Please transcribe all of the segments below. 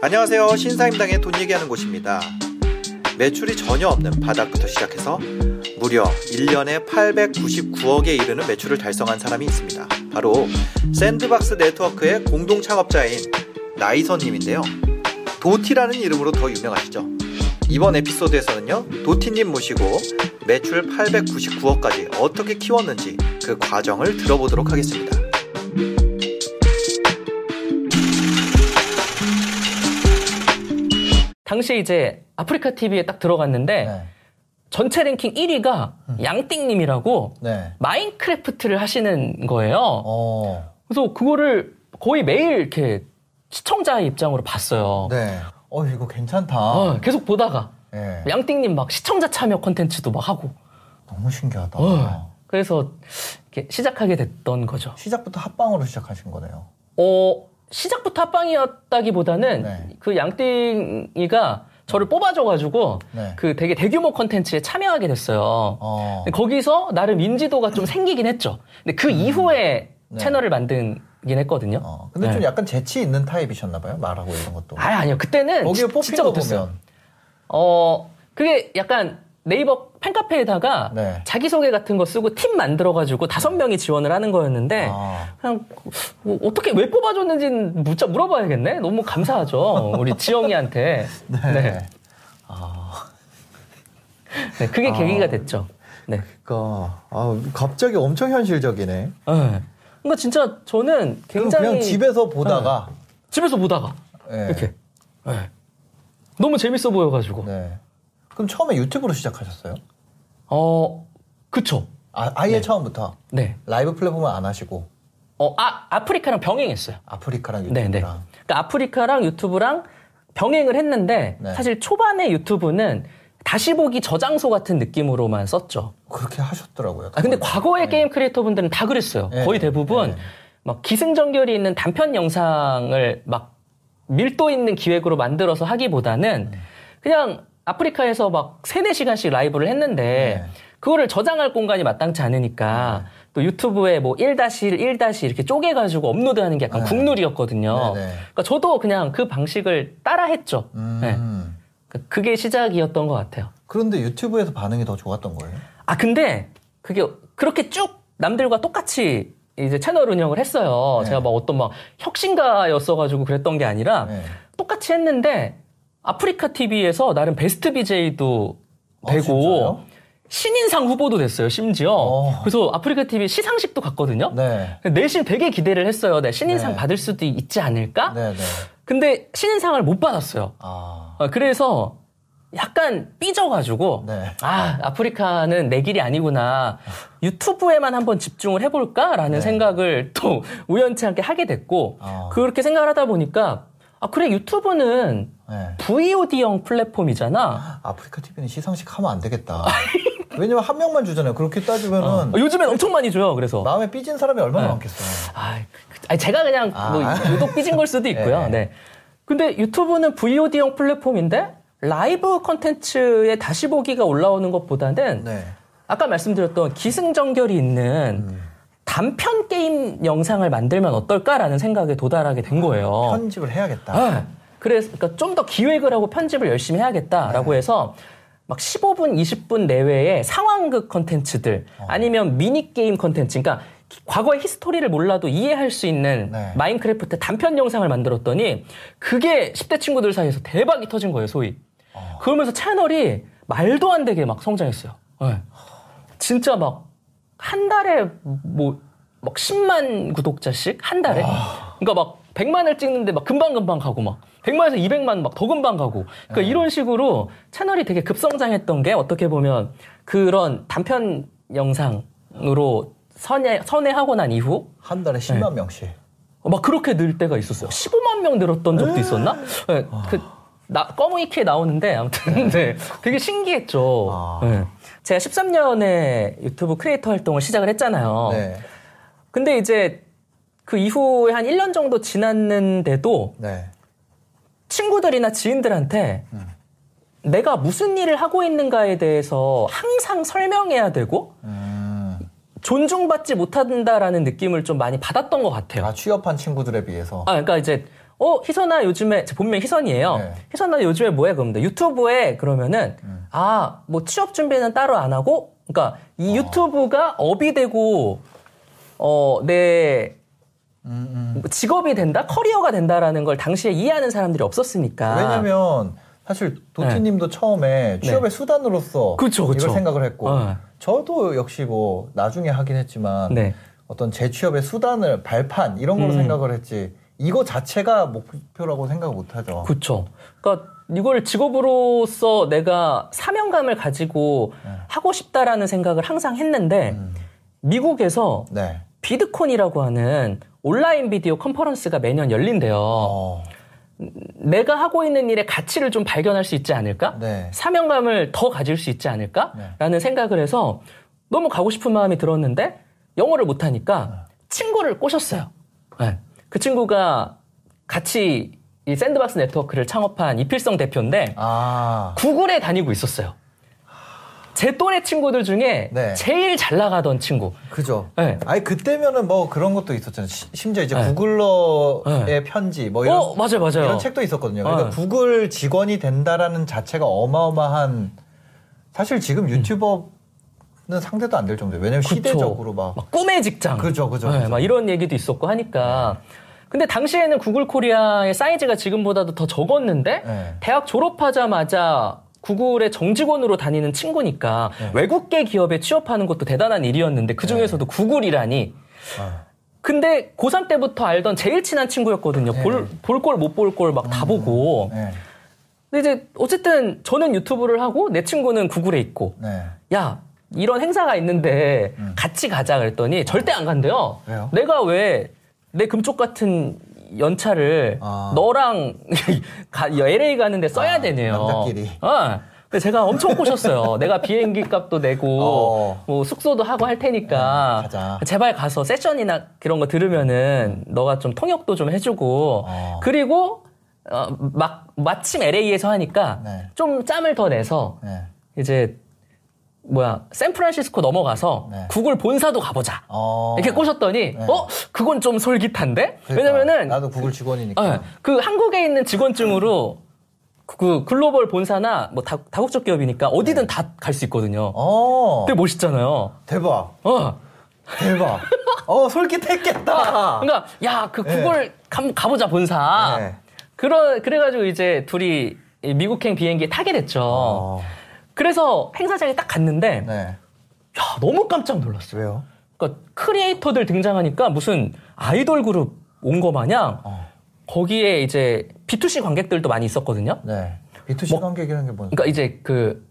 안녕하세요. 신사임당의 돈 얘기하는 곳입니다. 매출이 전혀 없는 바닥부터 시작해서 무려 1년에 899억에 이르는 매출을 달성한 사람이 있습니다. 바로 샌드박스 네트워크의 공동 창업자인 나희선님인데요. 도티라는 이름으로 더 유명하시죠. 이번 에피소드에서는요, 도티님 모시고 매출 899억까지 어떻게 키웠는지 그 과정을 들어보도록 하겠습니다. 당시에 이제 아프리카 TV에 딱 들어갔는데 네. 전체 랭킹 1위가 양띵님이라고 네. 마인크래프트를 하시는 거예요. 어. 그래서 그거를 거의 매일 이렇게 시청자의 입장으로 봤어요. 네. 어, 이거 괜찮다. 어, 계속 보다가 네. 양띵님 막 시청자 참여 콘텐츠도 막 하고 너무 신기하다. 어, 그래서 이렇게 시작하게 됐던 거죠. 시작부터 합방으로 시작하신 거네요. 어, 시작부터 합방이었다기보다는 네. 그 양띵이가 저를 뽑아줘가지고 네. 그 되게 대규모 컨텐츠에 참여하게 됐어요. 어. 거기서 나름 인지도가 좀 생기긴 했죠. 근데 그 이후에 네. 채널을 만들 긴 했거든요. 어. 근데 네. 좀 약간 재치 있는 타입이셨나봐요. 말하고 이런 것도. 아니, 아니요. 그때는 거기에 지- 뽑힌 진짜 거. 보면. 어, 그게 약간 네이버 팬카페에다가 네. 자기소개 같은 거 쓰고 팀 만들어가지고 다섯 명이 지원을 하는 거였는데 아. 그냥 뭐 어떻게 왜 뽑아줬는지는 묻자 물어봐야겠네. 너무 감사하죠. 우리 지영이한테. 네. 아. 네, 그게 계기가 됐죠. 네. 그니까, 아, 갑자기 엄청 현실적이네. 네. 그러니까 진짜 저는 굉장히 그냥 집에서 보다가. 집에서 보다가 네. 이렇게 네. 너무 재밌어 보여가지고 네. 그럼 처음에 유튜브로 시작하셨어요? 어 그쵸 아, 아예 처음부터 네. 라이브 플랫폼은 안 하시고 어, 아, 아프리카랑 병행했어요. 아프리카랑 네, 유튜브랑 네. 그러니까 아프리카랑 유튜브랑 병행을 했는데 네. 사실 초반에 유튜브는 다시 보기 저장소 같은 느낌으로만 썼죠. 그렇게 하셨더라고요. 아, 근데 과거의 게임 크리에이터 분들은 다 그랬어요. 네. 거의 대부분 네. 막 기승전결이 있는 단편 영상을 막 밀도 있는 기획으로 만들어서 하기보다는 네. 그냥 아프리카에서 막 3, 4시간씩 라이브를 했는데 네. 그거를 저장할 공간이 마땅치 않으니까 또 유튜브에 뭐 1-1, 1- 이렇게 쪼개가지고 업로드하는 게 약간 네. 국룰이었거든요. 네, 네. 그러니까 저도 그냥 그 방식을 따라 했죠. 음. 네. 그러니까 그게 시작이었던 것 같아요. 그런데 유튜브에서 반응이 더 좋았던 거예요? 아 근데 그게 그렇게 쭉 남들과 똑같이 이제 채널 운영을 했어요. 네. 제가 막 어떤 막 혁신가였어가지고 그랬던 게 아니라 네. 똑같이 했는데 아프리카 TV에서 나름 베스트 BJ도 아, 되고 진짜요? 신인상 후보도 됐어요. 심지어 어. 그래서 아프리카 TV 시상식도 갔거든요. 네. 내심 되게 기대를 했어요. 네, 신인상 네. 받을 수도 있지 않을까? 네, 네. 근데 신인상을 못 받았어요. 아. 어, 그래서 약간 삐져가지고 네. 아 아프리카는 내 길이 아니구나 유튜브에만 한번 집중을 해볼까라는 네. 생각을 또 우연치 않게 하게 됐고 어. 그렇게 생각을 하다 보니까 아 그래 유튜브는 네. VOD형 플랫폼이잖아 아프리카 TV는 시상식 하면 안 되겠다. 왜냐면 한 명만 주잖아요. 그렇게 따지면은 어, 요즘엔 엄청 많이 줘요 그래서 마음에 삐진 사람이 얼마나 네. 많겠어. 아, 그- 제가 그냥 아. 뭐 유독 삐진 걸 수도 있고요. 네. 네. 근데 유튜브는 VOD형 플랫폼인데 라이브 컨텐츠에 다시 보기가 올라오는 것보다는 네. 아까 말씀드렸던 기승전결이 있는 음. 단편 게임 영상을 만들면 어떨까라는 생각에 도달하게 된 거예요. 편집을 해야겠다. 네. 그래서 그러니까 좀 더 기획을 하고 편집을 열심히 해야겠다라고 네. 해서 막 15분, 20분 내외의 상황극 컨텐츠들 어. 아니면 미니 게임 컨텐츠, 그러니까 기- 과거의 히스토리를 몰라도 이해할 수 있는 네. 마인크래프트 단편 영상을 만들었더니 그게 10대 친구들 사이에서 대박이 터진 거예요, 소위. 어. 그러면서 채널이 말도 안 되게 막 성장했어요. 네. 진짜 막 한 달에 뭐 막 10만 구독자씩 한 달에. 그러니까 막 100만을 찍는데 막 금방금방 가고 막 100만에서 200만 막 더 금방 가고. 그러니까 이런 식으로 채널이 되게 급성장했던 게 어떻게 보면 그런 단편 영상으로 선회, 선회하고 난 이후 한 달에 네. 10만 명씩. 어, 막 그렇게 늘 때가 있었어요. 15만 명 늘었던 적도 있었나? 네, 그, 나, 검은이 키에 나오는데, 아무튼, 네. 되게 신기했죠. 아. 네. 제가 13년에 유튜브 크리에이터 활동을 시작을 했잖아요. 네. 근데 이제 그 이후에 한 1년 정도 지났는데도 네. 친구들이나 지인들한테 내가 무슨 일을 하고 있는가에 대해서 항상 설명해야 되고 음. 존중받지 못한다라는 느낌을 좀 많이 받았던 것 같아요. 아, 취업한 친구들에 비해서. 아, 그러니까 이제 어 희선아 요즘에 제 본명 희선이에요. 네. 희선아 요즘에 뭐해 그러면 유튜브에 그러면은 음. 아뭐 취업 준비는 따로 안 하고 그러니까 이 유튜브가 업이 되고 어내 음, 직업이 된다 커리어가 된다라는 걸 당시에 이해하는 사람들이 없었으니까 왜냐면 사실 도티님도 처음에 취업의 수단으로서 네. 그쵸, 그쵸. 이걸 생각을 했고 네. 저도 역시 뭐 나중에 하긴 했지만 네. 어떤 재취업의 수단을 발판 이런 걸로 음. 생각을 했지 이거 자체가 목표라고 생각 못 하죠. 그렇죠. 그러니까 이걸 직업으로서 내가 사명감을 가지고 네. 하고 싶다라는 생각을 항상 했는데 음. 미국에서 네. 비드콘이라고 하는 온라인 비디오 컨퍼런스가 매년 열린대요. 어. 내가 하고 있는 일의 가치를 좀 발견할 수 있지 않을까? 네. 사명감을 더 가질 수 있지 않을까? 네. 라는 생각을 해서 너무 가고 싶은 마음이 들었는데 영어를 못하니까 친구를 꼬셨어요. 네. 그 친구가 같이 이 샌드박스 네트워크를 창업한 이필성 대표인데 아. 구글에 다니고 있었어요. 제 또래 친구들 중에 네. 제일 잘 나가던 친구. 그죠. 네. 아니 그때면은 뭐 그런 것도 있었잖아요. 시- 심지어 이제 네. 구글러의 네. 편지 뭐 이런 어, 맞아요, 맞아요. 이런 책도 있었거든요. 그러니까 네. 구글 직원이 된다라는 자체가 어마어마한 사실 지금 유튜버는 상대도 안 될 정도예요. 왜냐면 그쵸. 시대적으로 막 막 꿈의 직장. 그죠, 그죠, 네, 그죠. 막 이런 얘기도 있었고 하니까. 근데 당시에는 구글 코리아의 사이즈가 지금보다도 더 적었는데 네. 대학 졸업하자마자 구글의 정직원으로 다니는 친구니까 네. 외국계 기업에 취업하는 것도 대단한 일이었는데 그 중에서도 구글이라니. 아. 근데 고3 때부터 알던 제일 친한 친구였거든요. 네. 볼, 볼걸못볼걸막다 보고. 네. 근데 이제 어쨌든 저는 유튜브를 하고 내 친구는 구글에 있고. 네. 야 이런 행사가 있는데 같이 가자 그랬더니 절대 안 간대요. 음. 왜요? 내가 왜 내 금쪽 같은 연차를 아. 너랑 가- LA 가는데 써야 아, 되네요. 남자끼리. 어. 그래서 제가 엄청 꼬셨어요. 내가 비행기 값도 내고 어. 뭐 숙소도 하고 할 테니까 음, 가자. 제발 가서 세션이나 그런 거 들으면은 너가 좀 통역도 좀 해주고 어. 그리고 어, 막 마침 LA에서 하니까 네. 좀 짬을 더 내서 네. 이제 뭐야 샌프란시스코 넘어가서 네. 구글 본사도 가보자 어. 이렇게 꼬셨더니 어 그건 좀 솔깃한데 그러니까, 왜냐면은 나도 구글 직원이니까. 어, 그 한국에 있는 직원증으로 그 글로벌 본사나 뭐 다, 다국적 기업이니까 어디든 다갈 수 있거든요. 어. 되게 멋있잖아요. 대박. 어. 대박. 어, 솔깃했겠다. 그러니까 야 그 구글 가, 가보자 본사. 네. 그러 그래가지고 이제 둘이 이 미국행 비행기에 타게 됐죠. 어. 그래서 행사장에 딱 갔는데 네. 야 너무 깜짝 놀랐어요. 왜요? 그러니까 크리에이터들 등장하니까 무슨 아이돌 그룹 온 거 마냥 어. 거기에 이제 B2C 관객들도 많이 있었거든요. 네. B2C 관객이라는 게 뭔? 그러니까 이제 그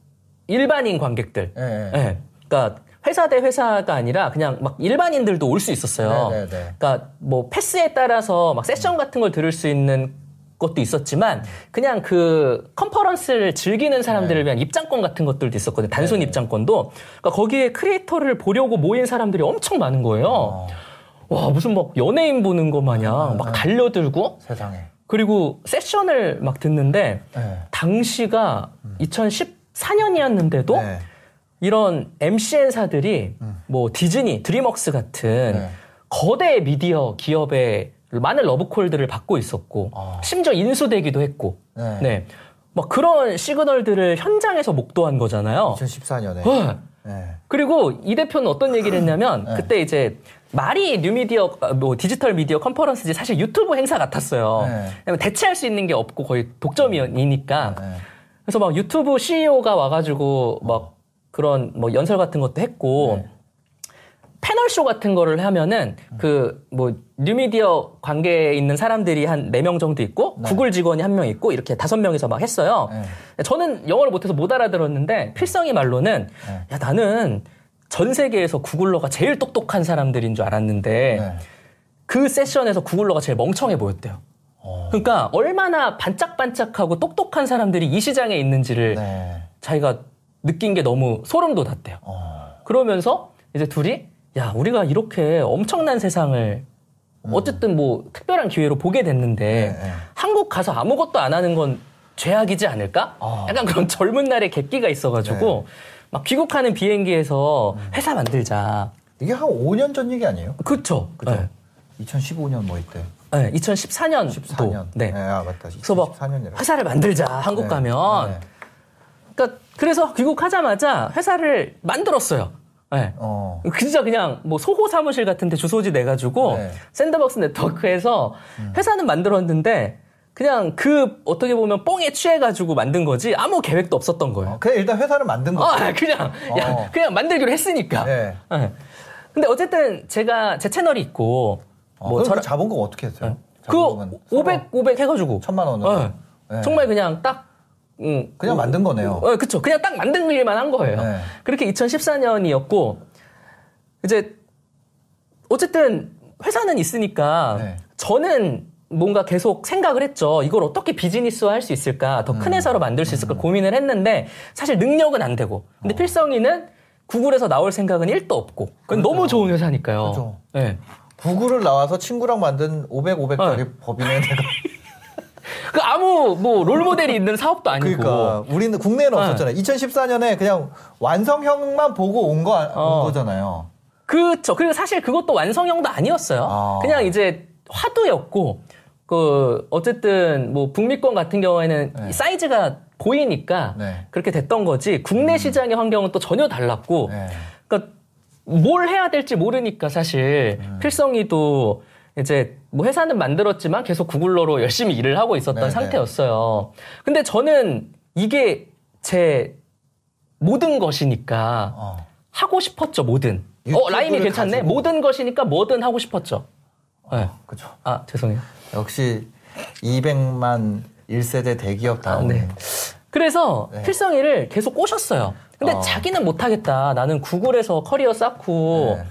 일반인 관객들. 예, 예. 예. 그러니까 회사 대 회사가 아니라 그냥 막 일반인들도 올 수 있었어요. 네, 네, 네. 그러니까 뭐 패스에 따라서 막 세션 같은 걸 들을 수 있는 것도 있었지만 그냥 그 컨퍼런스를 즐기는 사람들을 위한 입장권 같은 것들도 있었거든요. 단순 네. 입장권도. 그러니까 거기에 크리에이터를 보려고 모인 사람들이 엄청 많은 거예요. 어. 와 무슨 막 연예인 보는 것 마냥 막 달려들고 세상에. 그리고 세션을 막 듣는데 네. 당시가 2014년이었는데도 네. 이런 MCN사들이 뭐 디즈니, 드림웍스 같은 네. 거대 미디어 기업의 많은 러브콜들을 받고 있었고 아. 심지어 인수되기도 했고 네. 네. 막 그런 시그널들을 현장에서 목도한 거잖아요. 2014년에. 어. 네. 그리고 이 대표는 어떤 얘기를 했냐면 네. 그때 이제 말이 뉴미디어 뭐 디지털 미디어 컨퍼런스지 사실 유튜브 행사 같았어요. 네. 대체할 수 있는 게 없고 거의 독점이니까. 네. 그래서 막 유튜브 CEO가 와가지고 막 그런 뭐 연설 같은 것도 했고 네. 패널 쇼 같은 거를 하면은 그 뭐 뉴미디어 관계에 있는 사람들이 한 네 명 정도 있고 구글 직원이 한 명 있고 이렇게 다섯 명이서 막 했어요. 네. 저는 영어를 못해서 못 알아들었는데 필성이 말로는 네. 야 나는 전 세계에서 구글러가 제일 똑똑한 사람들인 줄 알았는데 네. 그 세션에서 구글러가 제일 멍청해 보였대요. 어. 그러니까 얼마나 반짝반짝하고 똑똑한 사람들이 이 시장에 있는지를 네. 자기가 느낀 게 너무 소름 돋았대요. 어. 그러면서 이제 둘이 야 우리가 이렇게 엄청난 세상을 어쨌든 뭐 특별한 기회로 보게 됐는데 네, 네. 한국 가서 아무것도 안 하는 건 죄악이지 않을까? 아. 약간 그런 젊은 날의 객기가 있어가지고 네. 막 귀국하는 비행기에서 음. 회사 만들자. 이게 한 5년 전 얘기 아니에요? 그쵸? 그죠? 네. 2015년 뭐 이때. 네, 2014년도. 14년. 네. 아 맞다. 그래서 막 14년이라. 회사를 만들자 한국 가면. 그러니까 그래서 귀국하자마자 회사를 만들었어요. 네. 어. 진짜 그냥 뭐 소호 사무실 같은데 주소지 내가지고 네. 샌드박스 네트워크에서 회사는 만들었는데 그냥 그 어떻게 보면 뽕에 취해가지고 만든 거지 아무 계획도 없었던 거예요. 어, 그냥 일단 회사를 만든 거. 아 그냥 야, 어. 그냥 만들기로 했으니까. 네. 네. 근데 어쨌든 제가 제 채널이 있고 어, 뭐 저랑 그 자본금 어떻게 했어요? 그 자본금은 500, 500 해가지고. 천만 원으로? 네. 네. 정말 그냥 딱, 음, 그냥 만든 거네요. 어, 그쵸. 그냥 딱 만든 일만 한 거예요. 네. 그렇게 2014년이었고, 이제, 어쨌든 회사는 있으니까, 네. 저는 뭔가 계속 생각을 했죠. 이걸 어떻게 비즈니스화 할 수 있을까? 더 음. 큰 회사로 만들 수 있을까? 고민을 했는데, 사실 능력은 안 되고. 근데 필성이는 구글에서 나올 생각은 1도 없고. 그건 너무 좋은 회사니까요. 그죠. 네. 구글을 나와서 친구랑 만든 500, 500짜리 네. 법인에 내가 그 아무 뭐 롤모델이 있는 사업도 아니고. 그러니까 우리는 국내에는 네. 없었잖아요. 2014년에 그냥 완성형만 보고 온, 거, 온 어. 거잖아요. 그쵸. 그리고 사실 그것도 완성형도 아니었어요. 아. 그냥 이제 화두였고, 그, 어쨌든 뭐 북미권 같은 경우에는 네. 이 사이즈가 보이니까 네. 그렇게 됐던 거지, 국내 시장의 환경은 또 전혀 달랐고, 네. 그러니까 뭘 해야 될지 모르니까 사실 음. 필성이도 이제 뭐 회사는 만들었지만 계속 구글러로 열심히 일을 하고 있었던 네네. 상태였어요. 근데 저는 이게 제 모든 것이니까 어. 하고 싶었죠, 뭐든. 어, 라임이 괜찮네? 가지고. 모든 것이니까 뭐든 하고 싶었죠. 네. 그죠. 아, 죄송해요. 역시 200만 1세대 대기업 다운. 네. 그래서 네. 필성이를 계속 꼬셨어요. 근데 어. 자기는 못하겠다. 나는 구글에서 커리어 쌓고, 네.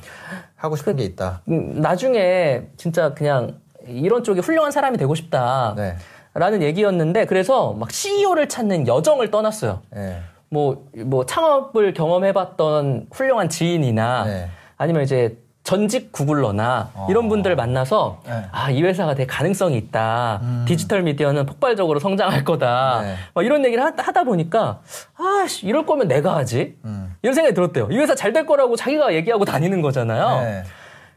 하고 싶은 게 있다. 음, 나중에 진짜 그냥 이런 쪽에 훌륭한 사람이 되고 싶다. 네. 라는 얘기였는데, 그래서 막 CEO를 찾는 여정을 떠났어요. 네. 뭐, 뭐, 창업을 경험해봤던 훌륭한 지인이나 네. 아니면 이제 전직 구글러나 이런 분들을 만나서 네. 음. 아, 이 회사가 되게 가능성이 있다. 디지털 미디어는 폭발적으로 성장할 거다. 네. 막 이런 얘기를 하, 다 보니까 아, 씨, 이럴 거면 내가 하지. 음. 이런 생각이 들었대요. 이 회사 잘 될 거라고 자기가 얘기하고 다니는 거잖아요. 네.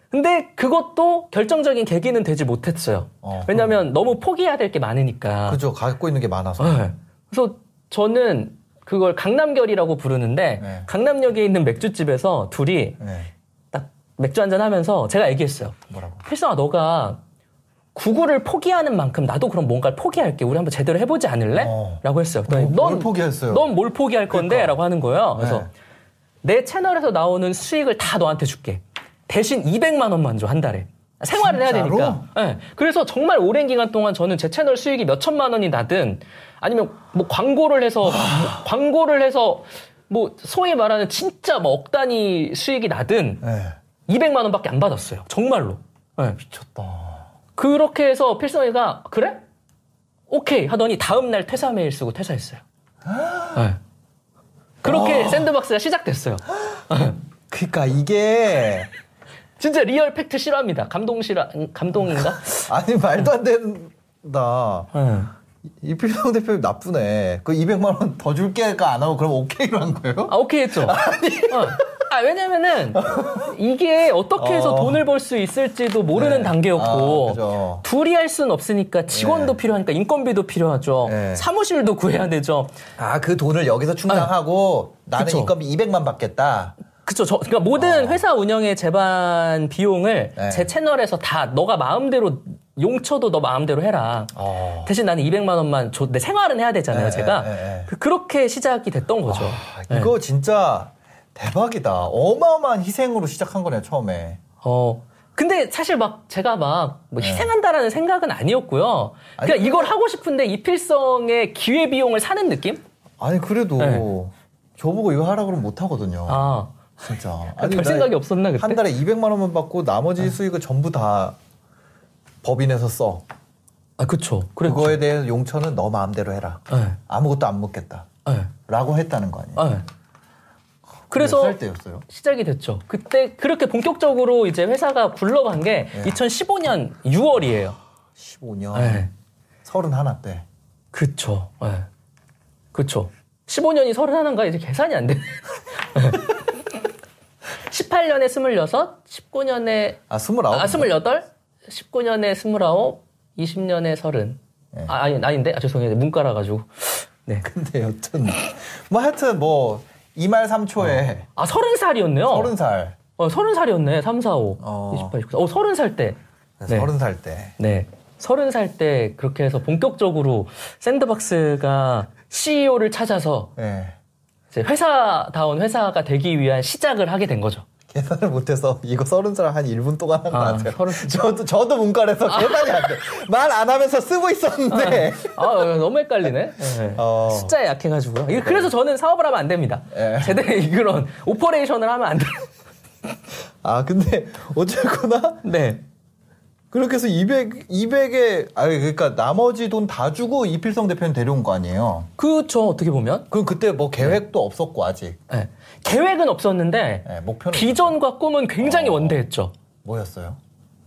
근데 그것도 결정적인 계기는 되지 못했어요. 어, 왜냐하면 너무 포기해야 될 게 많으니까. 그죠. 갖고 있는 게 많아서. 네. 그래서 저는 그걸 강남결이라고 부르는데 네. 강남역에 있는 맥주집에서 둘이 네. 딱 맥주 한잔 하면서 제가 얘기했어요. 뭐라고? 필성아 너가 구글을 포기하는 만큼 나도 그럼 뭔가를 포기할게. 우리 한번 제대로 해보지 않을래? 어. 라고 했어요. 그랬더니 뭐, 뭘 포기했어요? 넌 뭘 포기할 건데? 그러니까. 라고 하는 거예요. 그래서 네. 내 채널에서 나오는 수익을 다 너한테 줄게. 대신 200만 원만 줘, 한 달에. 생활을 해야 진짜로? 되니까. 네. 그래서 정말 오랜 기간 동안 저는 제 채널 수익이 몇 천만 원이 나든 아니면 뭐 광고를 해서 뭐 광고를 해서 뭐 소위 말하는 진짜 뭐 억 단위 수익이 나든 네. 200만 원밖에 안 받았어요. 정말로. 네. 미쳤다. 그렇게 해서 필성이가 그래? 오케이 하더니 다음 날 퇴사 메일 쓰고 퇴사했어요. 네. 그렇게 샌드박스가 시작됐어요. 그러니까 이게 진짜 real fact 실화입니다. 감동 실화 감동인가? 아니 말도 안 된다. 네. 이필성 대표님 나쁘네. 그 200만 원 더 줄게가 안 하고 그럼 오케이로 한 거예요? 아 오케이 했죠. 어. 아 왜냐면은 이게 어떻게 해서 어. 돈을 벌 수 있을지도 모르는 네. 단계였고 아. 둘이 할 수는 없으니까 직원도 네. 필요하니까 인건비도 필요하죠. 네. 사무실도 구해야 되죠. 아, 그 돈을 여기서 충당하고 나는 그쵸. 인건비 200만 받겠다. 그쵸. 저, 그러니까 모든 회사 운영의 제반 비용을 어. 네. 제 채널에서 다 너가 마음대로 용쳐도 너 마음대로 해라. 어. 대신 나는 200만 원만 줘. 내 생활은 해야 되잖아요, 네, 제가. 네, 네. 그, 그렇게 시작이 됐던 거죠. 아, 이거 진짜 대박이다. 어마어마한 희생으로 시작한 거네요, 처음에. 어. 근데 사실 막 제가 막뭐 네. 희생한다라는 생각은 아니었고요. 그냥 아니, 이걸 하고 싶은데 이필성의 기회 비용을 사는 느낌? 아니, 그래도 네. 저보고 이거 하라 그러면 못 하거든요. 아. 진짜. 별나 생각이 없었나, 그때? 한 달에 200만 원만 받고 나머지 수익을 전부 다 법인에서 써. 아, 그쵸. 그랬죠. 그거에 대한 용처는 너 마음대로 해라. 네. 아무것도 안 묻겠다. 네. 라고 했다는 거 아니에요? 네. 그래서? 시작이 됐죠. 그때 그렇게 본격적으로 이제 회사가 굴러간 게 네. 2015년 6월이에요. 15년. 네. 31 때. 그쵸. 예. 그쵸. 15년이 31인가 이제 계산이 안 되네. 18년에 26, 19년에 아, 스물아홉. 아, 28, 19년에 29, 20년에 30. 네. 아, 아니, 아닌데? 아, 죄송해요. 문과라 가지고. 네. 근데 여튼 뭐 하여튼 뭐 이말 삼초에 아, 30살이었네요. 서른 살. 어, 30살이었네. 3, 4, 5, 어. 28, 29. 어, 30살 때. 네. 서른 살 때. 네. 서른 살때 그렇게 해서 본격적으로 샌드박스가 CEO를 찾아서 예. 이제 회사다운 회사가 되기 위한 시작을 하게 된 거죠. 계산을 못해서 이거 서른 살 한 1분 동안 한 것 아, 같아요. 서른- 저도 저도 문과라서 계산이 안 돼. 말 안 하면서 쓰고 있었는데. 아, 너무 헷갈리네. 네. 어. 숫자에 약해가지고요. 그래서 저는 사업을 하면 안 됩니다. 예. 제대로 이런 operation을 하면 안 돼요. 아 근데 어쨌거나 네. 그렇게 해서 200 200에 아 그러니까 나머지 돈 다 주고 이필성 대표는 데려온 거 아니에요. 그쵸, 어떻게 보면. 그럼 그때 뭐 계획도 없었고 아직 네. 계획은 없었는데, 네, 목표는 비전과 꿈은 굉장히 어. 원대했죠. 뭐였어요?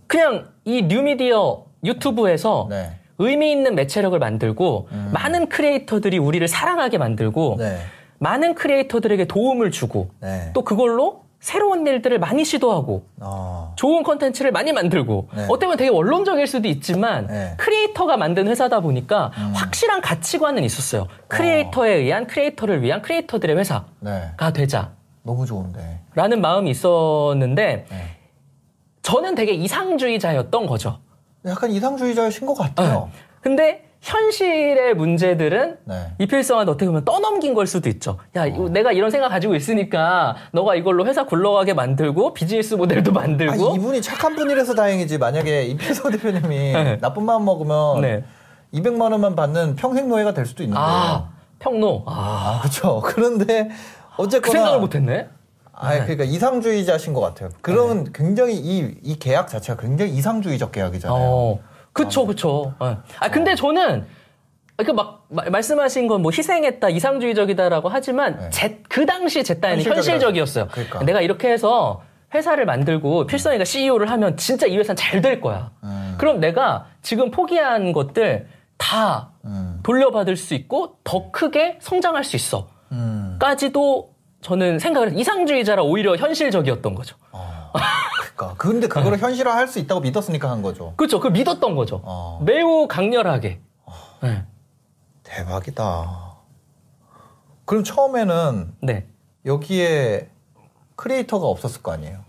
그냥 이 뉴미디어 유튜브에서 네. 의미 있는 매체력을 만들고 많은 크리에이터들이 우리를 사랑하게 만들고 네. 많은 크리에이터들에게 도움을 주고 네. 또 그걸로 새로운 일들을 많이 시도하고 어. 좋은 컨텐츠를 많이 만들고 네. 어떻게 보면 되게 원론적일 수도 있지만 네. 음. 크리에이터가 만든 회사다 보니까 확실한 가치관은 있었어요. 크리에이터에 의한 크리에이터를 위한 크리에이터들의 회사가 네. 되자라는 너무 좋은데. 마음이 있었는데 네. 저는 되게 이상주의자였던 거죠. 약간 이상주의자이신 것 같아요. 근데 현실의 문제들은 네. 이필성한테 어떻게 보면 떠넘긴 걸 수도 있죠. 야, 어. 내가 이런 생각 가지고 있으니까 너가 이걸로 회사 굴러가게 만들고 비즈니스 모델도 아, 만들고 이분이 착한 분이라서 다행이지. 만약에 이필성 대표님이 네. 나쁜 마음 먹으면 네. 200만 원만 받는 평생 노예가 될 수도 있는데. 아, 평노. 아, 아, 그렇죠. 그런데 어쨌거나 그 생각을 못 했네. 아, 그러니까 이상주의자신 것 같아요. 그러면 굉장히 이, 이 계약 자체가 굉장히 이상주의적 계약이잖아요. 어. 그쵸, 그쵸. 예. 아, 근데 저는 그막 말씀하신 건 뭐 희생했다, 이상주의적이다라고 하지만 네. 제, 그 당시 제 현실적이라서. 현실적이었어요. 그러니까. 내가 이렇게 해서 회사를 만들고 필성이가 CEO를 하면 진짜 이 회사는 잘 될 거야. 음. 그럼 내가 지금 포기한 것들 다 음. 돌려받을 수 있고 더 크게 성장할 수 있어. 음. 까지도 저는 생각을 이상주의자라 오히려 현실적이었던 거죠. 그러니까. 근데 그거를 현실화할 수 있다고 믿었으니까 한 거죠. 그렇죠. 그 믿었던 거죠. 어. 매우 강렬하게. 네. 대박이다. 그럼 처음에는 네. 여기에 크리에이터가 없었을 거 아니에요?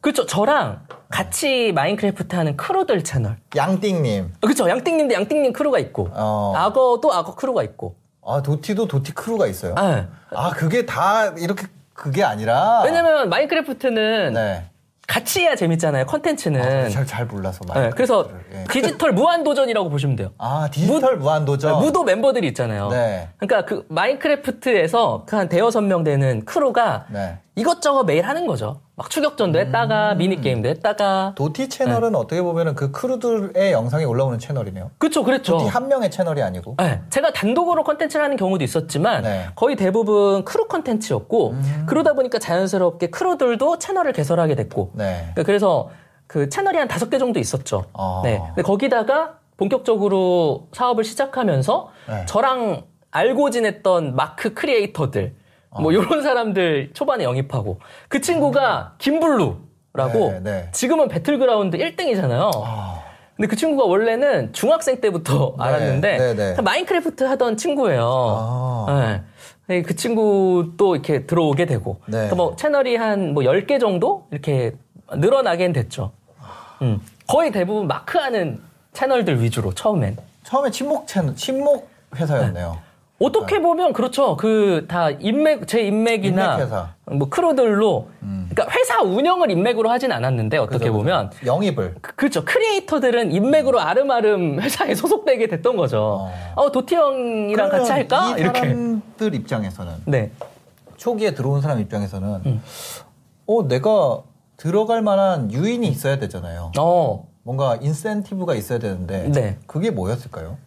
그렇죠. 저랑 같이 마인크래프트 하는 크루들 채널. 양띵님. 그렇죠. 양띵님도 양띵님 크루가 있고, 어. 악어도 악어 크루가 있고. 아, 도티도 도티 크루가 있어요. 네. 아, 그게 다 이렇게 그게 아니라. 왜냐면 마인크래프트는 네. 같이 해야 재밌잖아요. 컨텐츠는. 잘, 잘 몰라서. 네, 그래서. 예. 디지털 무한도전이라고 보시면 돼요. 아, 디지털 무한도전. 무도 멤버들이 있잖아요. 네. 그러니까 그 마인크래프트에서 그 한 대여섯 명 되는 크루가 네. 이것저것 매일 하는 거죠. 막 추격전도 했다가 미니게임도 했다가. 도티 채널은 어떻게 보면은 그 크루들의 영상이 올라오는 채널이네요. 그렇죠. 그랬죠. 도티 한 명의 채널이 아니고. 네, 제가 단독으로 컨텐츠를 하는 경우도 있었지만 네. 거의 대부분 크루 컨텐츠였고 그러다 보니까 자연스럽게 크루들도 채널을 개설하게 됐고 네. 그러니까 그래서 그 채널이 한 다섯 개 정도 있었죠. 아. 네. 근데 거기다가 본격적으로 사업을 시작하면서 네. 저랑 알고 지냈던 마크 크리에이터들 뭐 아. 이런 사람들 초반에 영입하고 그 친구가 김블루라고 네, 네. 지금은 배틀그라운드 1등이잖아요. 아. 근데 그 친구가 원래는 중학생 때부터 네, 알았는데 네, 네. 마인크래프트 하던 친구예요. 아. 네. 그 친구도 이렇게 들어오게 되고 네. 그러니까 뭐 채널이 한 뭐 10개 정도 이렇게 늘어나긴 됐죠. 음. 거의 대부분 마크하는 채널들 위주로 처음엔. 처음에 친목 채널, 친목 회사였네요. 어떻게 보면 그렇죠. 그 다 인맥 제 인맥이나 인맥 회사. 뭐 크루들로 그러니까 회사 운영을 인맥으로 하진 않았는데 어떻게 그죠, 보면 그죠. 영입을. 그- 그렇죠. 크리에이터들은 인맥으로 아름아름 회사에 소속되게 됐던 거죠. 어, 도티 형이랑 같이 할까? 이 이렇게. 사람들 입장에서는 네. 초기에 들어온 사람 입장에서는 음. 어 내가 들어갈 만한 유인이 있어야 되잖아요. 어. 뭔가 인센티브가 있어야 되는데 네. 그게 뭐였을까요?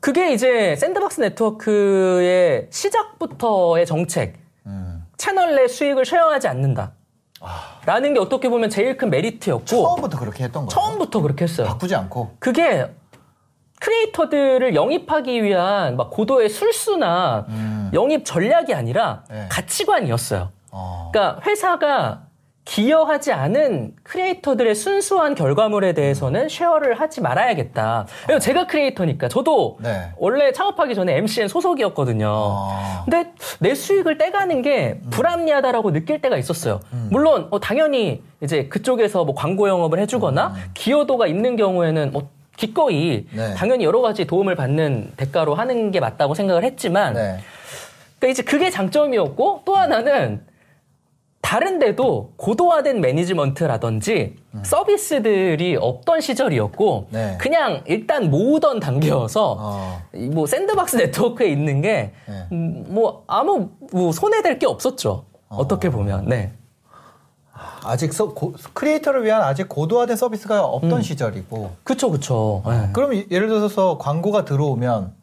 그게 이제 샌드박스 네트워크의 시작부터의 정책. 음. 채널 내 수익을 쉐어하지 않는다. 라는 게 어떻게 보면 제일 큰 메리트였고 처음부터 그렇게 했던 거예요. 처음부터 그렇게 했어요. 바꾸지 않고. 그게 크리에이터들을 영입하기 위한 막 고도의 술수나 음. 영입 전략이 아니라 네. 가치관이었어요. 어. 그러니까 회사가 기여하지 않은 크리에이터들의 순수한 결과물에 대해서는 쉐어를 하지 말아야겠다. 왜냐면 제가 크리에이터니까 저도 네. 원래 창업하기 전에 MCN 소속이었거든요. 어. 근데 내 수익을 떼가는 게 불합리하다라고 느낄 때가 있었어요. 물론 어, 당연히 이제 그쪽에서 뭐 광고 영업을 해주거나 기여도가 있는 경우에는 뭐 기꺼이 네. 당연히 여러 가지 도움을 받는 대가로 하는 게 맞다고 생각을 했지만 네. 그러니까 이제 그게 장점이었고 또 하나는 다른데도 고도화된 매니지먼트라든지 서비스들이 없던 시절이었고 음. 네. 그냥 일단 모으던 단계여서 어. 이뭐 샌드박스 네트워크에 있는 게 네. 음, 뭐 아무 뭐 손해될 게 없었죠. 어 떻게 보면 네. 아직 서, 고, 크리에이터를 위한 아직 고도화된 서비스가 없던 음. 시절이고. 그쵸 그쵸. 네. 그럼 이- 예를 들어서 광고가 들어오면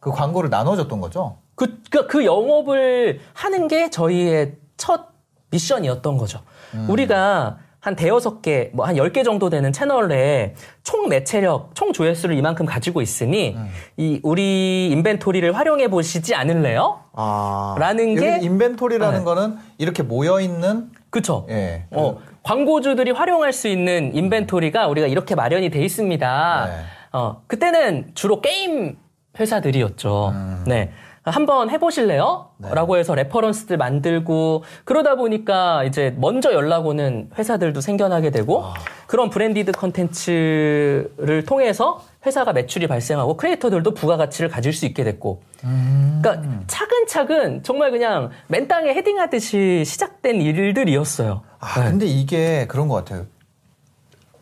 그 광고를 나눠줬던 거죠? 그, 그, 그 영업을 하는 게 저희의 첫 미션이었던 거죠. 우리가 한 대여섯 개, 뭐 한 열 개 정도 되는 채널에 총 매체력, 총 조회수를 이만큼 가지고 있으니 이 우리 인벤토리를 활용해 보시지 않을래요? 아. 라는 게- inventory라는 네. 거는 이렇게 모여있는, 그쵸? 예. 어, 광고주들이 활용할 수 있는 inventory가 우리가 이렇게 마련이 돼 있습니다. 네. 어, 그때는 주로 게임 회사들이었죠. 네. 한번 해보실래요? 라고 해서 reference들 만들고 그러다 보니까 이제 먼저 연락 오는 회사들도 생겨나게 되고 그런 branded 컨텐츠를 통해서 회사가 매출이 발생하고 크리에이터들도 부가가치를 가질 수 있게 됐고 그러니까 차근차근 정말 그냥 맨 땅에 헤딩하듯이 시작된 일들이었어요. 아, 근데 이게 그런 것 같아요.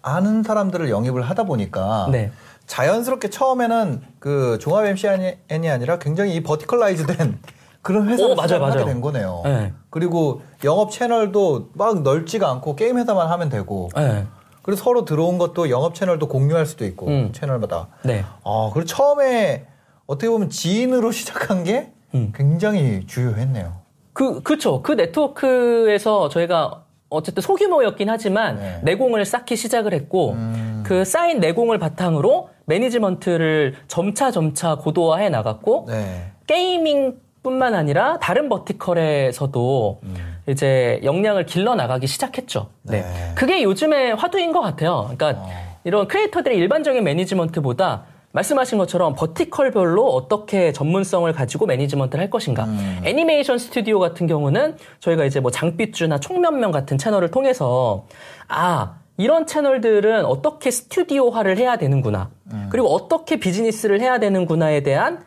아는 사람들을 영입을 하다 보니까. 네. 자연스럽게 처음에는 그 종합 MCN이 아니라 굉장히 이 버티컬라이즈된 그런 회사를 오, 맞아요, 맞아요. 된 거네요. 네. 그리고 영업 채널도 막 넓지가 않고 게임 회사만 하면 되고. 네. 그리고 서로 들어온 것도 영업 채널도 공유할 수도 있고 음. 채널마다. 네. 아, 그리고 처음에 어떻게 보면 지인으로 시작한 게 음. 굉장히 주요했네요. 그, 그쵸. 그 네트워크에서 저희가 어쨌든 소규모였긴 하지만 네. 내공을 쌓기 시작을 했고 음. 그 쌓인 내공을 바탕으로 매니지먼트를 점차 점차 고도화해 나갔고 네. gaming 뿐만 아니라 다른 vertical에서도 이제 역량을 길러 나가기 시작했죠. 네. 네. 그게 요즘의 화두인 것 같아요. 그러니까 이런 크리에이터들의 일반적인 매니지먼트보다 말씀하신 것처럼 vertical별로 어떻게 전문성을 가지고 매니지먼트를 할 것인가. 애니메이션 스튜디오 같은 경우는 저희가 이제 뭐 장빛주나 총면면 같은 채널을 통해서 아, 이런 채널들은 어떻게 스튜디오화를 해야 되는구나. 그리고 어떻게 비즈니스를 해야 되는구나에 대한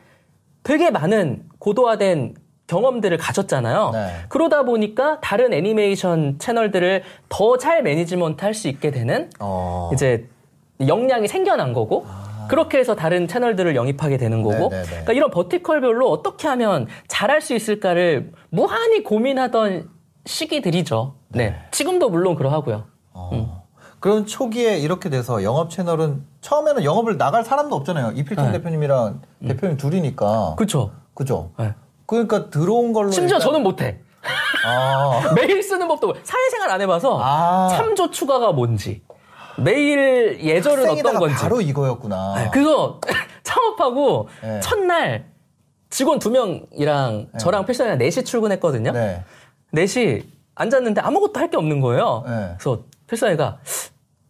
되게 많은 고도화된 경험들을 가졌잖아요. 네. 그러다 보니까 다른 애니메이션 채널들을 더 잘 매니지먼트 할 수 있게 되는 어. 이제 역량이 생겨난 거고 그렇게 해서 다른 채널들을 영입하게 되는 거고 네네네. 그러니까 이런 버티컬별로 어떻게 하면 잘할 수 있을까를 무한히 고민하던 시기들이죠. 네. 지금도 물론 그러하고요. 어. 그럼 초기에 이렇게 돼서 영업 채널은 처음에는 영업을 나갈 사람도 없잖아요. 이필통 네. 대표님이랑 대표님 둘이니까. 그렇죠. 그죠? 네. 그러니까 들어온 걸로. 심지어 일단- 저는 못해. 아. 매일 쓰는 법도 사회생활 안 해봐서 아. 참조 추가가 뭔지 매일 예절은 어떤 건지 바로 이거였구나. 네, 그래서 창업하고 네. 첫날 직원 두 명이랑 저랑 필선이랑 4시 출근했거든요. 네. 4시 앉았는데 아무것도 할 게 없는 거예요. 네. 그래서 필선이가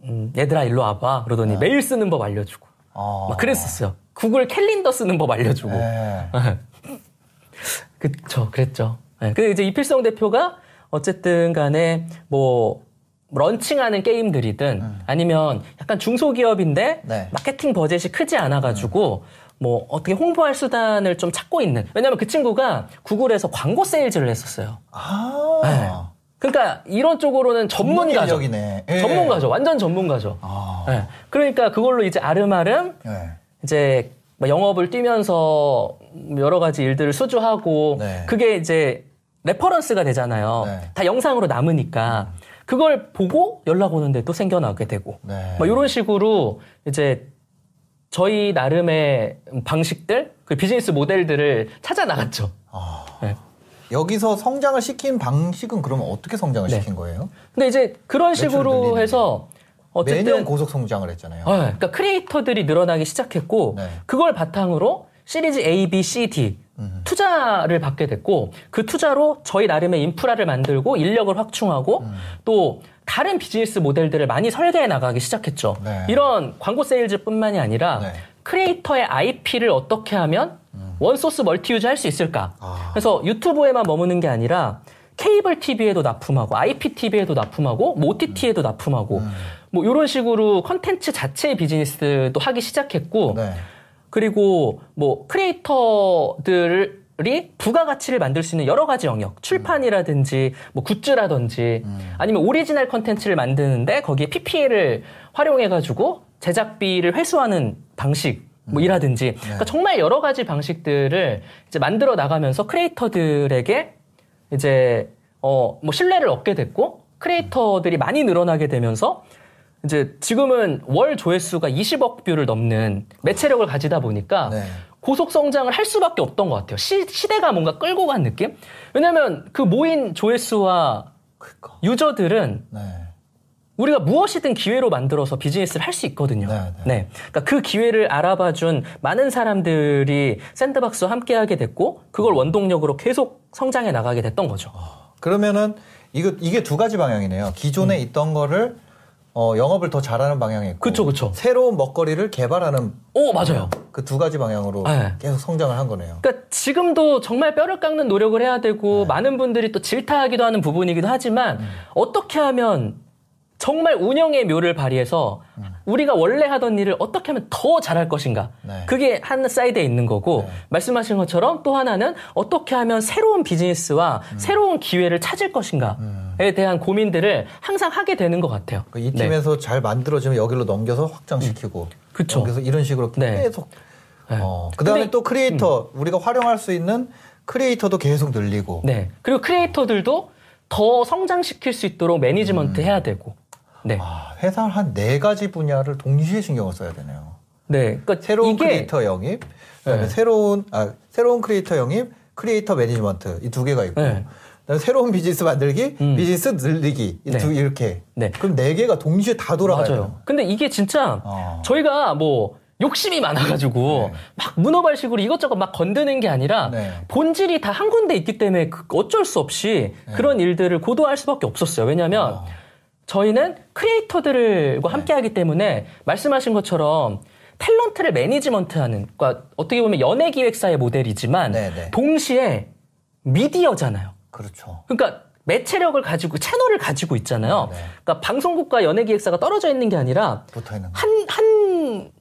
음, 얘들아 일로 와봐 그러더니 메일 쓰는 법 알려주고 아. 막 그랬었어요. 구글 캘린더 쓰는 법 알려주고 네. 그쵸, 그랬죠. 네, 근데 이제 이필성 대표가 어쨌든 간에 뭐 런칭하는 게임들이든 아니면 약간 중소기업인데 네. 마케팅 버젯이 크지 않아가지고 뭐 어떻게 홍보할 수단을 좀 찾고 있는. 왜냐면 그 친구가 구글에서 광고 세일즈를 했었어요. 아. 그러니까 이런 쪽으로는 전문가죠. 예. 전문가죠. 완전 전문가죠. 아. 네. 그러니까 그걸로 이제 아름아름 네. 이제 뭐 영업을 뛰면서 여러 가지 일들을 수주하고 네. 그게 이제 reference가 되잖아요. 네. 다 영상으로 남으니까 그걸 보고 연락 오는데 또 생겨나게 되고 네. 뭐 이런 식으로 이제 저희 나름의 방식들 그 비즈니스 모델들을 찾아 나갔죠. 아. 네. 여기서 성장을 시킨 방식은 그러면 어떻게 성장을 네. 시킨 거예요? 근데 이제 그런 식으로 해서 어쨌든 매년 고속 성장을 했잖아요. 어, 그러니까 크리에이터들이 늘어나기 시작했고 네. 그걸 바탕으로 시리즈 A, B, C, D 음. 투자를 받게 됐고 그 투자로 저희 나름의 인프라를 만들고 인력을 확충하고 음. 또 다른 비즈니스 모델들을 많이 설계해 나가기 시작했죠. 네. 이런 광고 세일즈뿐만이 아니라 네. 크리에이터의 IP를 어떻게 하면 one source multi use 할수 있을까? 음. 아. 그래서 유튜브에만 머무는 게 아니라 케이블 TV에도 납품하고 IPTV에도 납품하고 뭐 OTT에도 납품하고 음. 뭐 이런 식으로 컨텐츠 자체의 비즈니스도 하기 시작했고 네. 그리고 뭐 크리에이터들이 부가가치를 만들 수 있는 여러 가지 영역, 출판이라든지 뭐 굿즈라든지 아니면 오리지널 컨텐츠를 만드는데 거기에 PPL을 활용해가지고 제작비를 회수하는 방식 뭐 이라든지 그러니까 정말 여러 가지 방식들을 이제 만들어 나가면서 크리에이터들에게 이제 어 뭐 신뢰를 얻게 됐고 크리에이터들이 많이 늘어나게 되면서 이제 지금은 월 조회수가 20억 뷰를 넘는 매체력을 가지다 보니까 네. 고속 성장을 할 수밖에 없던 것 같아요. 시, 시대가 뭔가 끌고 간 느낌? 왜냐면 그 모인 조회수와 그러니까. 유저들은 네. 우리가 무엇이든 기회로 만들어서 비즈니스를 할 수 있거든요. 네, 네. 그러니까 그 기회를 알아봐준 많은 사람들이 샌드박스와 함께하게 됐고 그걸 원동력으로 계속 성장해 나가게 됐던 거죠. 그러면은 이거 이게 두 가지 방향이네요. 기존에 음. 있던 거를 어, 영업을 더 잘하는 방향이 있고 그쵸, 그쵸. 새로운 먹거리를 개발하는 오 맞아요. 그 두 가지 방향으로 네. 계속 성장을 한 거네요. 그러니까 지금도 정말 뼈를 깎는 노력을 해야 되고 네. 많은 분들이 또 질타하기도 하는 부분이기도 하지만 음. 어떻게 하면 정말 운영의 묘를 발휘해서 우리가 원래 하던 일을 어떻게 하면 더 잘할 것인가. 음. 네. 그게 한 사이드에 있는 거고 말씀하신 것처럼 또 하나는 어떻게 하면 새로운 비즈니스와 음. 새로운 기회를 찾을 것인가에 대한 고민들을 항상 하게 되는 것 같아요. 그이 네. 팀에서 잘 만들어지면 여기로 넘겨서 확장시키고 그쵸. 넘겨서 이런 식으로 네. 계속 네. 어, 그다음에 또 크리에이터 우리가 활용할 수 있는 크리에이터도 계속 늘리고 네. 그리고 크리에이터들도 더 성장시킬 수 있도록 매니지먼트 해야 되고. 네. 음. 아, 회사 한네 가지 분야를 동시에 신경을 써야 되네요. 네. 그러니까 새로운 크리에이터 영입, 그다음에 네. 새로운 아 새로운 크리에이터 영입, 크리에이터 매니지먼트 이 두 개가 있고, 네. 새로운 비즈니스 만들기, 음. 비즈니스 늘리기 이 네. 두 이렇게. 네. 그럼 네 개가 동시에 다 돌아가요. 맞아요. 근데 이게 진짜 어. 저희가 뭐 욕심이 많아가지고 네. 막 문어발식으로 이것저것 막 건드는 게 아니라 네. 본질이 다 한 군데 있기 때문에 그 어쩔 수 없이 네. 그런 일들을 고도할 수밖에 없었어요. 왜냐하면 어. 저희는 크리에이터들과 네. 함께하기 때문에 말씀하신 것처럼 탤런트를 매니지먼트하는 그러니까 어떻게 보면 연예 기획사의 모델이지만 네, 네. 동시에 미디어잖아요. 그렇죠. 그러니까 매체력을 가지고 채널을 가지고 있잖아요. 네, 네. 그러니까 방송국과 연예 기획사가 떨어져 있는 게 아니라 거. 한한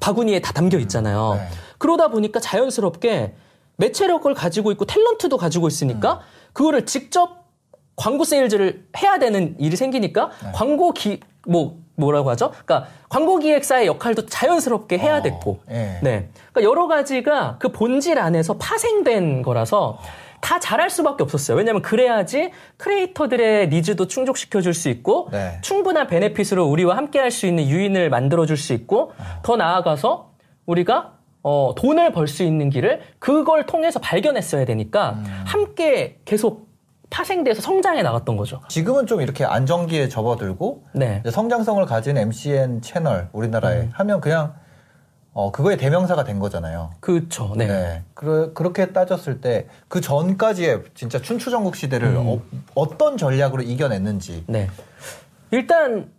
바구니에 다 담겨 있잖아요. 네. 그러다 보니까 자연스럽게 매체력을 가지고 있고 탤런트도 가지고 있으니까 음. 그거를 직접 광고 세일즈를 해야 되는 일이 생기니까 네. 광고 기 뭐 뭐라고 하죠? 그러니까 광고 기획사의 역할도 자연스럽게 해야 어, 됐고, 예. 네, 그러니까 여러 가지가 그 본질 안에서 파생된 거라서 다 잘할 수밖에 없었어요. 왜냐하면 그래야지 크리에이터들의 needs도 충족시켜줄 수 있고 네. 충분한 benefit으로 우리와 함께할 수 있는 유인을 만들어줄 수 있고 더 나아가서 우리가 어, 돈을 벌 수 있는 길을 그걸 통해서 발견했어야 되니까 음. 함께 계속 파생돼서 성장해 나갔던 거죠. 지금은 좀 이렇게 안정기에 접어들고 네. 성장성을 가진 MCN 채널 우리나라에 음. 하면 그냥 어 그거의 대명사가 된 거잖아요. 그렇죠. 네. 네. 그, 그렇게 따졌을 때 그 전까지의 진짜 춘추전국 시대를 음. 어, 떤 전략으로 이겨냈는지. 네. 일단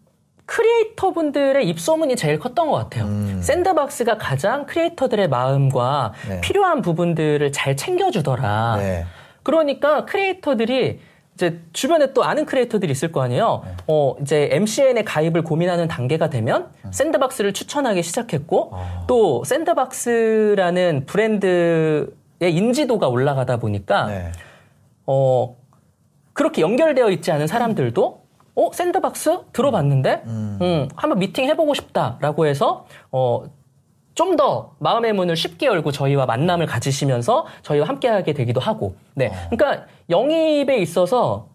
크리에이터 분들의 입소문이 제일 컸던 것 같아요. 음. 샌드박스가 가장 크리에이터들의 마음과 네. 필요한 부분들을 잘 챙겨주더라. 네. 그러니까 크리에이터들이 이제 주변에 또 아는 크리에이터들이 있을 거 아니에요. 네. 어, 이제 MCN의 가입을 고민하는 단계가 되면 음. 샌드박스를 추천하기 시작했고 아. 또 샌드박스라는 브랜드의 인지도가 올라가다 보니까 네. 어, 그렇게 연결되어 있지 않은 사람들도 어, 샌드박스 들어봤는데 음, 한번 미팅 해보고 싶다라고 해서 어, 좀 더 마음의 문을 쉽게 열고 저희와 만남을 가지시면서 저희와 함께하게 되기도 하고, 네, 그러니까 영입에 있어서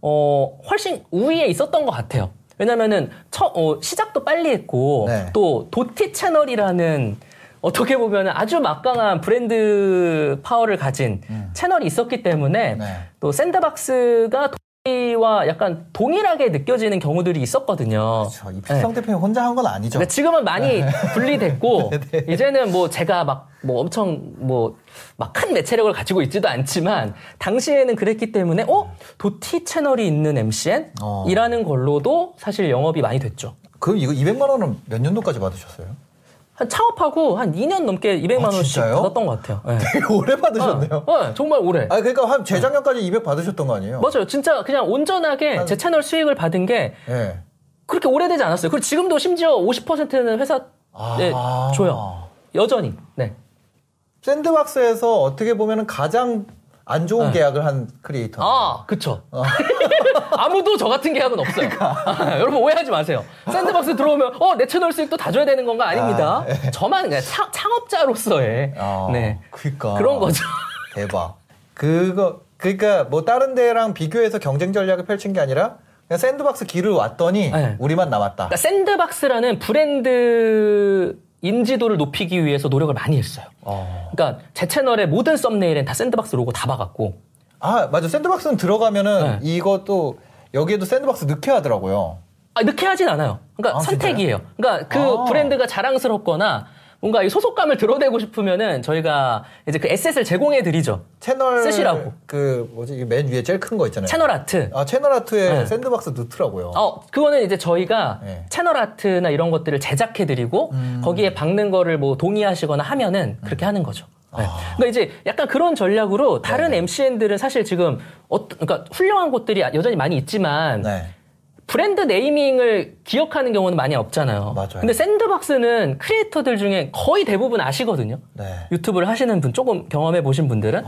어, 훨씬 우위에 있었던 것 같아요. 왜냐면은 처, 어, 시작도 빨리 했고 네. 또 도티 채널이라는 어떻게 보면 아주 막강한 브랜드 파워를 가진 채널이 있었기 때문에 네. 또 샌드박스가 와 약간 동일하게 느껴지는 경우들이 있었거든요. 그렇죠. 이필성 대표님 혼자 한 건 아니죠. 근데 지금은 많이 분리됐고 네, 이제는 뭐 제가 막 뭐 엄청 뭐 막 큰 매체력을 가지고 있지도 않지만 당시에는 그랬기 때문에 어 도티 채널이 있는 MCN 어. 이라는 걸로도 사실 영업이 많이 됐죠. 그럼 이거 200만 원은 몇 년도까지 받으셨어요? 한 창업하고 한 2년 넘게 200만 아, 원씩 진짜요? 받았던 것 같아요. 네. 되게 오래 받으셨네요. 어, 네, 정말 오래. 아 그러니까 한 재작년까지 200 받으셨던 거 아니에요? 맞아요. 진짜 그냥 온전하게 제 채널 수익을 받은 게 예. 그렇게 오래되지 않았어요. 그리고 지금도 심지어 50%는 회사 에 아. 줘요. 여전히. 네. 샌드박스에서 어떻게 보면 가장 안 좋은 네. 계약을 한 크리에이터. 아, 그쵸. 어. 아무도 저 같은 계약은 없어요. 그러니까. 여러분 오해하지 마세요. 샌드박스 들어오면, 어, 내 채널 수익도 다 줘야 되는 건가? 아닙니다. 저만 그냥 창, 창업자로서의, 아, 네. 그러니까 그런 거죠. 대박. 그거 그러니까 뭐 다른 데랑 비교해서 경쟁 전략을 펼친 게 아니라 그냥 샌드박스 길을 왔더니 네. 우리만 남았다. 그러니까 샌드박스라는 브랜드 인지도를 높이기 위해서 노력을 많이 했어요. 어. 그러니까 제 채널의 모든 썸네일엔 다 샌드박스 로고 다 박았고, 아 맞아 샌드박스는 들어가면은 네. 이것도 여기에도 샌드박스 넣게 하더라고요. 아, 넣게 하진 않아요. 그러니까 아, 선택이에요. 그러니까 그 아. 브랜드가 자랑스럽거나 뭔가 이 소속감을 드러내고 싶으면은 저희가 이제 그 asset을 제공해 드리죠. 채널 쓰시라고. 그 뭐지 이 맨 위에 제일 큰 거 있잖아요. 채널 아트. 아 채널 아트에 네. 샌드박스 넣더라고요. 어, 그거는 이제 저희가 네. 채널 아트나 이런 것들을 제작해 드리고 음. 거기에 박는 거를 뭐 동의하시거나 하면은 그렇게 하는 거죠. 네. 아. 그러니까 이제 약간 그런 전략으로 다른 네. MCN들은 사실 지금 어, 그러니까 훌륭한 곳들이 여전히 많이 있지만 네. 브랜드 네이밍을 기억하는 경우는 많이 없잖아요. 맞아요. 근데 샌드박스는 크리에이터들 중에 거의 대부분 아시거든요. 네. 유튜브를 하시는 분, 조금 경험해 보신 분들은.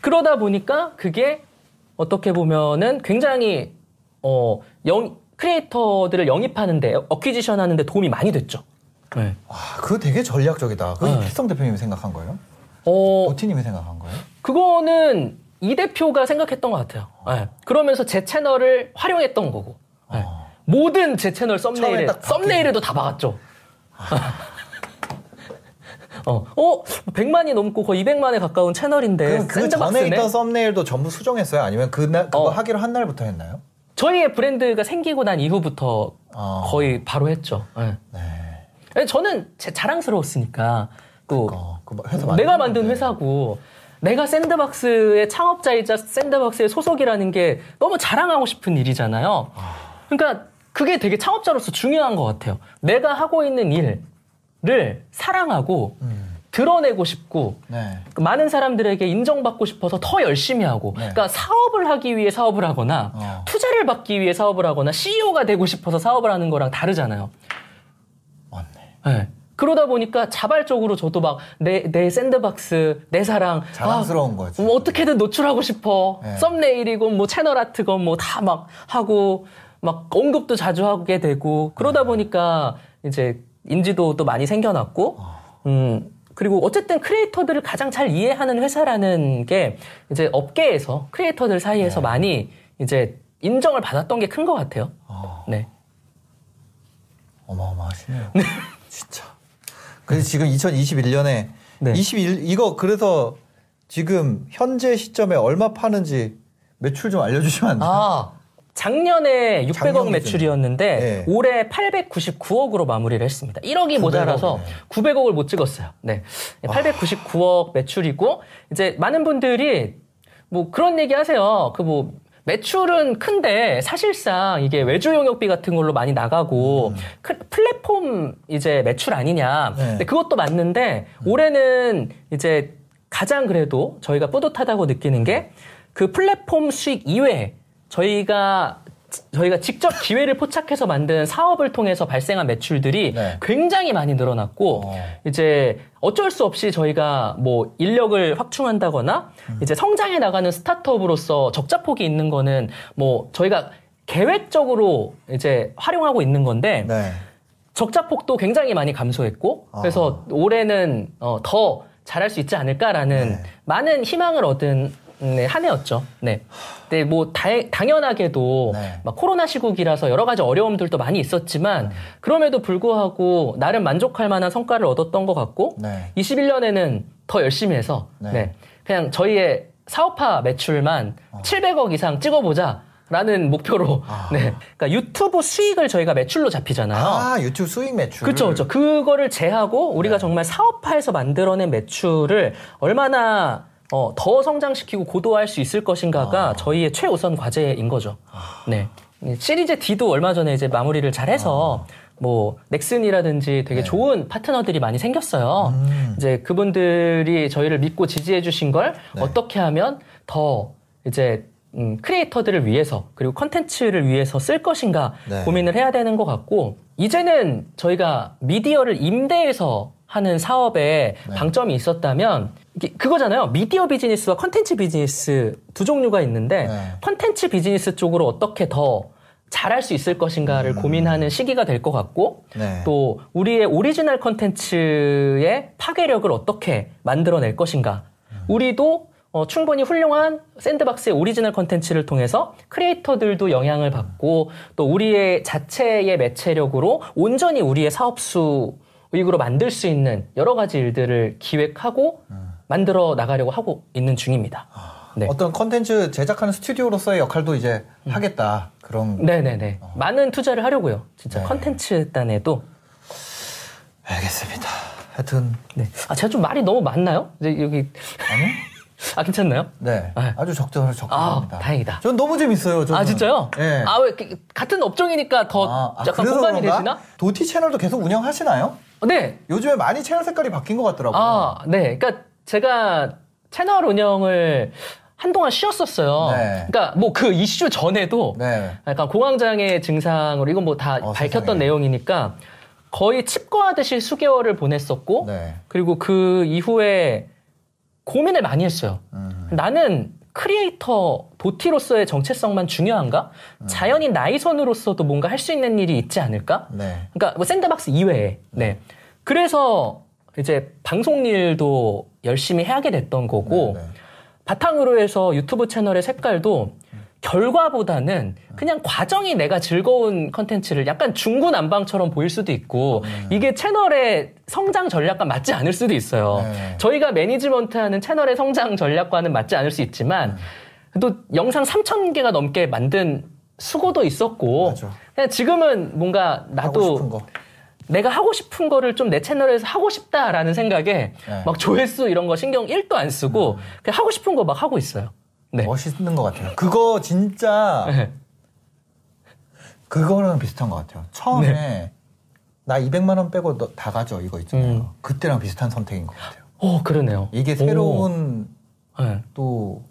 그러다 보니까 그게 어떻게 보면은 굉장히, 어, 영, 크리에이터들을 영입하는데, 어퀴지션 하는데 도움이 많이 됐죠. 네. 아 그거 되게 전략적이다. 그거 네. 필성 대표님이 생각한 거예요? 어, 도티님이 생각한 거예요? 그거는 이 대표가 생각했던 것 같아요. 네. 그러면서 제 채널을 활용했던 거고. 네. 모든 제 채널 썸네일에, 썸네일에도 다 박았죠. 어, 어, 100만이 넘고 거의 200만에 가까운 채널인데. 그 전에? 있던 썸네일도 전부 수정했어요? 아니면 그날 그거 어. 하기로 한 날부터 했나요? 저희의 브랜드가 생기고 난 이후부터 어. 거의 바로 했죠. 네. 네. 저는 제 자랑스러웠으니까 또 어, 그 회사 내가 만든 건데. 회사고 내가 샌드박스의 창업자이자 샌드박스의 소속이라는 게 너무 자랑하고 싶은 일이잖아요. 그러니까 그게 되게 창업자로서 중요한 것 같아요. 내가 하고 있는 일을 사랑하고 음. 드러내고 싶고 네. 그 많은 사람들에게 인정받고 싶어서 더 열심히 하고 네. 그러니까 사업을 하기 위해 사업을 하거나 어. 투자를 받기 위해 사업을 하거나 CEO가 되고 싶어서 사업을 하는 거랑 다르잖아요. 맞네. 네. 그러다 보니까 자발적으로 저도 막 내 내 샌드박스 내 사랑 자랑스러운 아, 거지. 뭐 어떻게든 노출하고 싶어 네. 썸네일이고 뭐 채널 아트건 뭐 다 막 하고 막 언급도 자주 하게 되고 그러다 네. 보니까 이제 인지도도 많이 생겨났고 아. 음 그리고 어쨌든 크리에이터들을 가장 잘 이해하는 회사라는 게 이제 업계에서 크리에이터들 네. 사이에서 많이 이제 인정을 받았던 게 큰 것 같아요. 어, 네. 어마어마하시네요. 진짜. 그래서 지금 2021년에 네. 21 이거 그래서 지금 현재 시점에 얼마 파는지 매출 좀 알려주시면 안 돼요? 아, 작년에 600억 작년 매출이었는데 네. 올해 899억으로 마무리를 했습니다. 1억이 900억 모자라서 이네. 900억을 못 찍었어요. 네. 899억 매출이고 이제 많은 분들이 뭐 그런 얘기 하세요. 그뭐 매출은 큰데 사실상 이게 외주 용역비 같은 걸로 많이 나가고 크- 플랫폼 이제 매출 아니냐. 네. 근데 그것도 맞는데 올해는 이제 가장 그래도 저희가 뿌듯하다고 느끼는 게 그 플랫폼 수익 이외에 저희가 저희가 직접 기회를 포착해서 만든 사업을 통해서 발생한 매출들이 네. 굉장히 많이 늘어났고 어. 이제 어쩔 수 없이 저희가 뭐 인력을 확충한다거나 음. 이제 성장해 나가는 스타트업으로서 적자폭이 있는 거는 뭐 저희가 계획적으로 이제 활용하고 있는 건데 네. 적자폭도 굉장히 많이 감소했고 아. 그래서 올해는 어, 더 잘할 수 있지 않을까라는 네. 많은 희망을 얻은 네, 한 해였죠. 네. 근데 뭐 다- 당연하게도 네. 막 코로나 시국이라서 여러 가지 어려움들도 많이 있었지만 음. 그럼에도 불구하고 나름 만족할 만한 성과를 얻었던 것 같고 네. 21년에는 더 열심히 해서 네. 네. 그냥 저희의 사업화 매출만 어. 700억 이상 찍어보자. 라는 목표로 네. 그러니까 유튜브 수익을 저희가 매출로 잡히잖아요. 아, 유튜브 수익 매출. 그렇죠, 그렇죠. 그거를 제하고 우리가 네. 정말 사업화해서 만들어낸 매출을 얼마나 어, 더 성장시키고 고도화할 수 있을 것인가가 저희의 최우선 과제인 거죠. 네. 시리즈 D도 얼마 전에 이제 마무리를 잘 해서 뭐 넥슨이라든지 되게 좋은 파트너들이 많이 생겼어요. 음. 이제 그분들이 저희를 믿고 지지해 주신 걸 네. 어떻게 하면 더 이제 음, 크리에이터들을 위해서 그리고 컨텐츠를 위해서 쓸 것인가 네. 고민을 해야 되는 것 같고 이제는 저희가 미디어를 임대해서 하는 사업에 네. 방점이 있었다면 그거잖아요. 미디어 비즈니스와 컨텐츠 비즈니스 두 종류가 있는데 네. 컨텐츠 비즈니스 쪽으로 어떻게 더 잘할 수 있을 것인가를 고민하는 시기가 될 것 같고 음. 네. 또 우리의 오리지널 컨텐츠의 파괴력을 어떻게 만들어낼 것인가. 우리도 어, 충분히 훌륭한 샌드박스의 오리지널 컨텐츠를 통해서 크리에이터들도 영향을 받고 또 우리의 자체의 매체력으로 온전히 우리의 사업 수익으로 만들 수 있는 여러 가지 일들을 기획하고 만들어 나가려고 하고 있는 중입니다. 네. 어떤 컨텐츠 제작하는 스튜디오로서의 역할도 이제 하겠다. 그런. 네네네. 많은 투자를 하려고요. 진짜 네. 컨텐츠 단에도. 알겠습니다. 하여튼. 네. 아, 제가 좀 말이 너무 많나요? 이제 여기. 아니? 아, 괜찮나요? 네. 네. 아주 적절, 적절합니다. 아, 다행이다. 전 너무 재밌어요. 저는. 아, 진짜요? 네. 아, 왜, 그- 같은 업종이니까 더 아, 아, 약간 공감이 그런가? 되시나? 도티 채널도 계속 운영하시나요? 어, 네. 요즘에 많이 채널 색깔이 바뀐 것 같더라고요. 아, 네. 그러니까 제가 채널 운영을 한동안 쉬었었어요. 네. 그러니까 뭐 그 이슈 전에도 네. 약간 공황장애 증상으로 이건 뭐다 어, 밝혔던 세상에. 내용이니까 거의 칩거하듯이 수개월을 보냈었고 네. 그리고 그 이후에 고민을 많이 했어요. 음. 나는 크리에이터 도티로서의 정체성만 중요한가? 음. 자연인 나희선으로서도 뭔가 할 수 있는 일이 있지 않을까? 네. 그러니까 뭐 샌드박스 이외에. 네. 그래서 이제 방송 일도 열심히 하게 됐던 거고 네, 네. 바탕으로 해서 유튜브 채널의 색깔도 결과보다는 그냥 과정이 내가 즐거운 컨텐츠를 약간 중구난방처럼 보일 수도 있고 이게 채널의 성장 전략과 맞지 않을 수도 있어요. 네. 저희가 매니지먼트하는 채널의 성장 전략과는 맞지 않을 수 있지만 또 영상 3천 개가 넘게 만든 수고도 있었고 맞아. 그냥 지금은 뭔가 나도. 내가 하고 싶은 거를 좀 내 채널에서 하고 싶다라는 생각에 네. 음. 막 조회수 이런 거 신경 1도 안 쓰고 그냥 하고 싶은 거 막 하고 있어요. 네. 멋있는 것 같아요. 그거 진짜 네. 그거랑 비슷한 것 같아요. 처음에 네. 나 200만 원 빼고 너 다 가져 이거 있잖아요. 음. 그때랑 비슷한 선택인 것 같아요. 어, 그러네요. 이게 새로운 오. 네. 또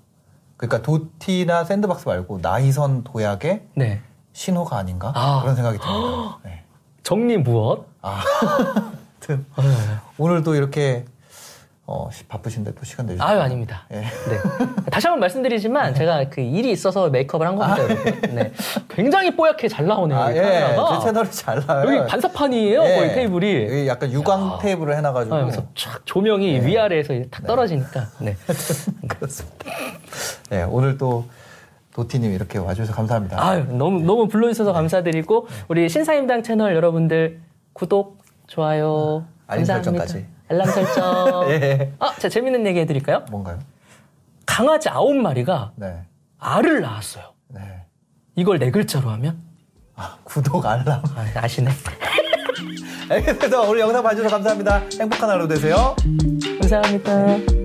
그러니까 도티나 샌드박스 말고 나이선 도약의 네. 신호가 아닌가 아. 그런 생각이 듭니다. 네. 정리 무엇? 아, 하여튼 오늘도 이렇게 어, 시- 바쁘신데 또 시간 내주셔서 아유, 아닙니다. 예. 네. 다시 한번 말씀드리지만 제가 그 일이 있어서 메이크업을 한 겁니다, 여러분. 네. 굉장히 뽀얗게 잘 나오네요. 아, 이 예. 카메라가. 제 채널이 잘 나요. 여기 반사판이에요, 예. 거의 테이블이. 여기 약간 유광 테이블을 해놔가지고. 아, 여기서 촥 조명이 위아래에서 이제 탁 떨어지니까. 네. 그렇습니다. 네, 오늘 또 도티님 이렇게 와주셔서 감사합니다. 아유, 너무, 너무 불러주셔서 감사드리고, 우리 신사임당 채널 여러분들 구독, 좋아요. 알림 감사합니다. 설정까지. 알람 설정. 예. 아, 제가 재밌는 얘기 해드릴까요? 뭔가요? 강아지 아홉 마리가 네. 알을 낳았어요. 네. 이걸 네 글자로 하면? 아, 구독, 알람. 아, 아시네. 알겠습니다. 오늘 영상 봐주셔서 감사합니다. 행복한 하루 되세요. 감사합니다.